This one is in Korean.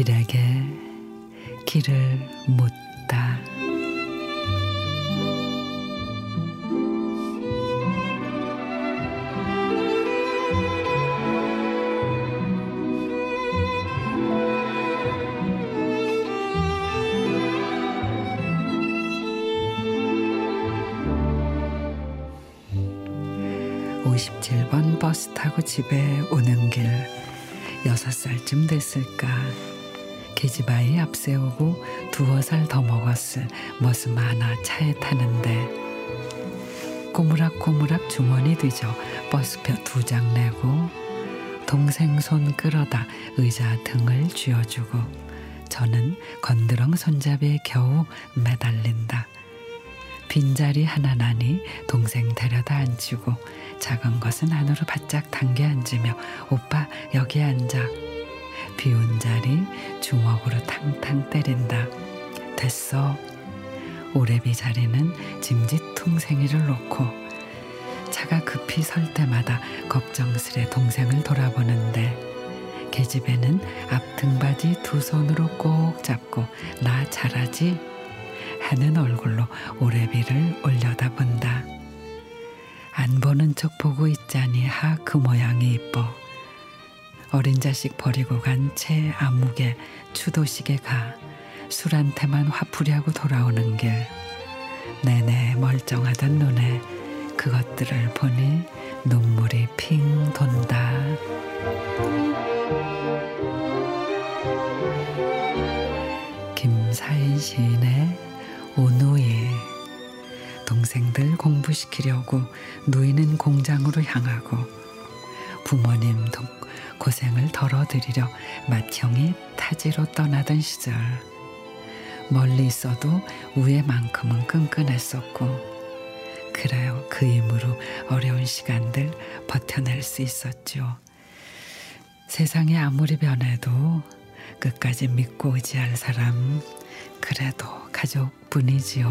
길에게 길을 묻다. 오십칠 번 버스 타고 집에 오는 길 여섯 살쯤 됐을까 계집아이 앞세우고 두어 살 더 먹었을 머슴 하나 차에 타는데 꼬무락꼬무락 주머니 뒤져 버스표 두 장 내고 동생 손 끌어다 의자 등을 쥐어주고 저는 건드렁 손잡이에 겨우 매달린다. 빈자리 하나 나니 동생 데려다 앉히고 작은 것은 안으로 바짝 당겨 앉으며 오빠 여기 앉아 비운 자리 주먹으로 탕탕 때린다. 됐어. 오래비 자리는 짐짓 퉁생이를 놓고 차가 급히 설 때마다 걱정스레 동생을 돌아보는데 계집애는 앞 등받이 두 손으로 꼭 잡고 나 잘하지 하는 얼굴로 오래비를 올려다본다. 안 보는 척 보고 있자니 하 그 모양이 이뻐. 어린 자식 버리고 간채 아무개 추도식에 가 술한테만 화풀이하고 돌아오는 길 내내 멀쩡하던 눈에 그것들을 보니 눈물이 핑 돈다. 김사인 시인의 오누이 동생들 공부시키려고 누이는 공장으로 향하고 부모님 고생을 덜어드리려 맏형이 타지로 떠나던 시절. 멀리 있어도 우애만큼은 끈끈했었고 그래요. 그 힘으로 어려운 시간들 버텨낼 수 있었죠 세상이 아무리 변해도 끝까지 믿고 의지할 사람 그래도 가족뿐이지요.